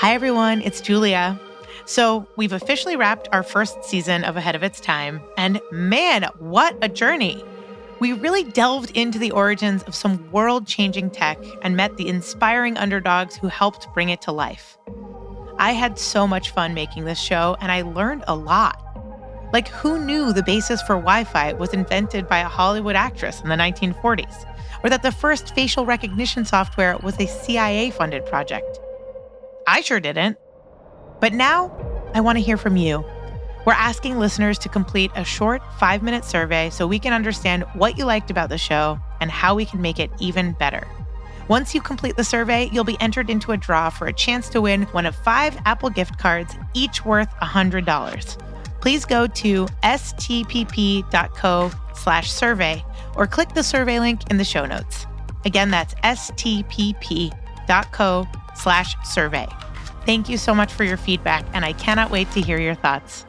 Hi, everyone. It's Julia. So, we've officially wrapped our first season of Ahead of Its Time, and man, what a journey! We really delved into the origins of some world changing tech and met the inspiring underdogs who helped bring it to life. I had so much fun making this show, and I learned a lot. Like, who knew the basis for Wi Fi was invented by a Hollywood actress in the 1940s? Or that the first facial recognition software was a CIA funded project? I sure didn't. But now, I want to hear from you. We're asking listeners to complete a short five minute survey so we can understand what you liked about the show and how we can make it even better. Once you complete the survey, you'll be entered into a draw for a chance to win one of five Apple gift cards, each worth $100. Please go to stpp.co slash survey or click the survey link in the show notes. Again, that's stpp.co slash survey. Thank you so much for your feedback, and I cannot wait to hear your thoughts.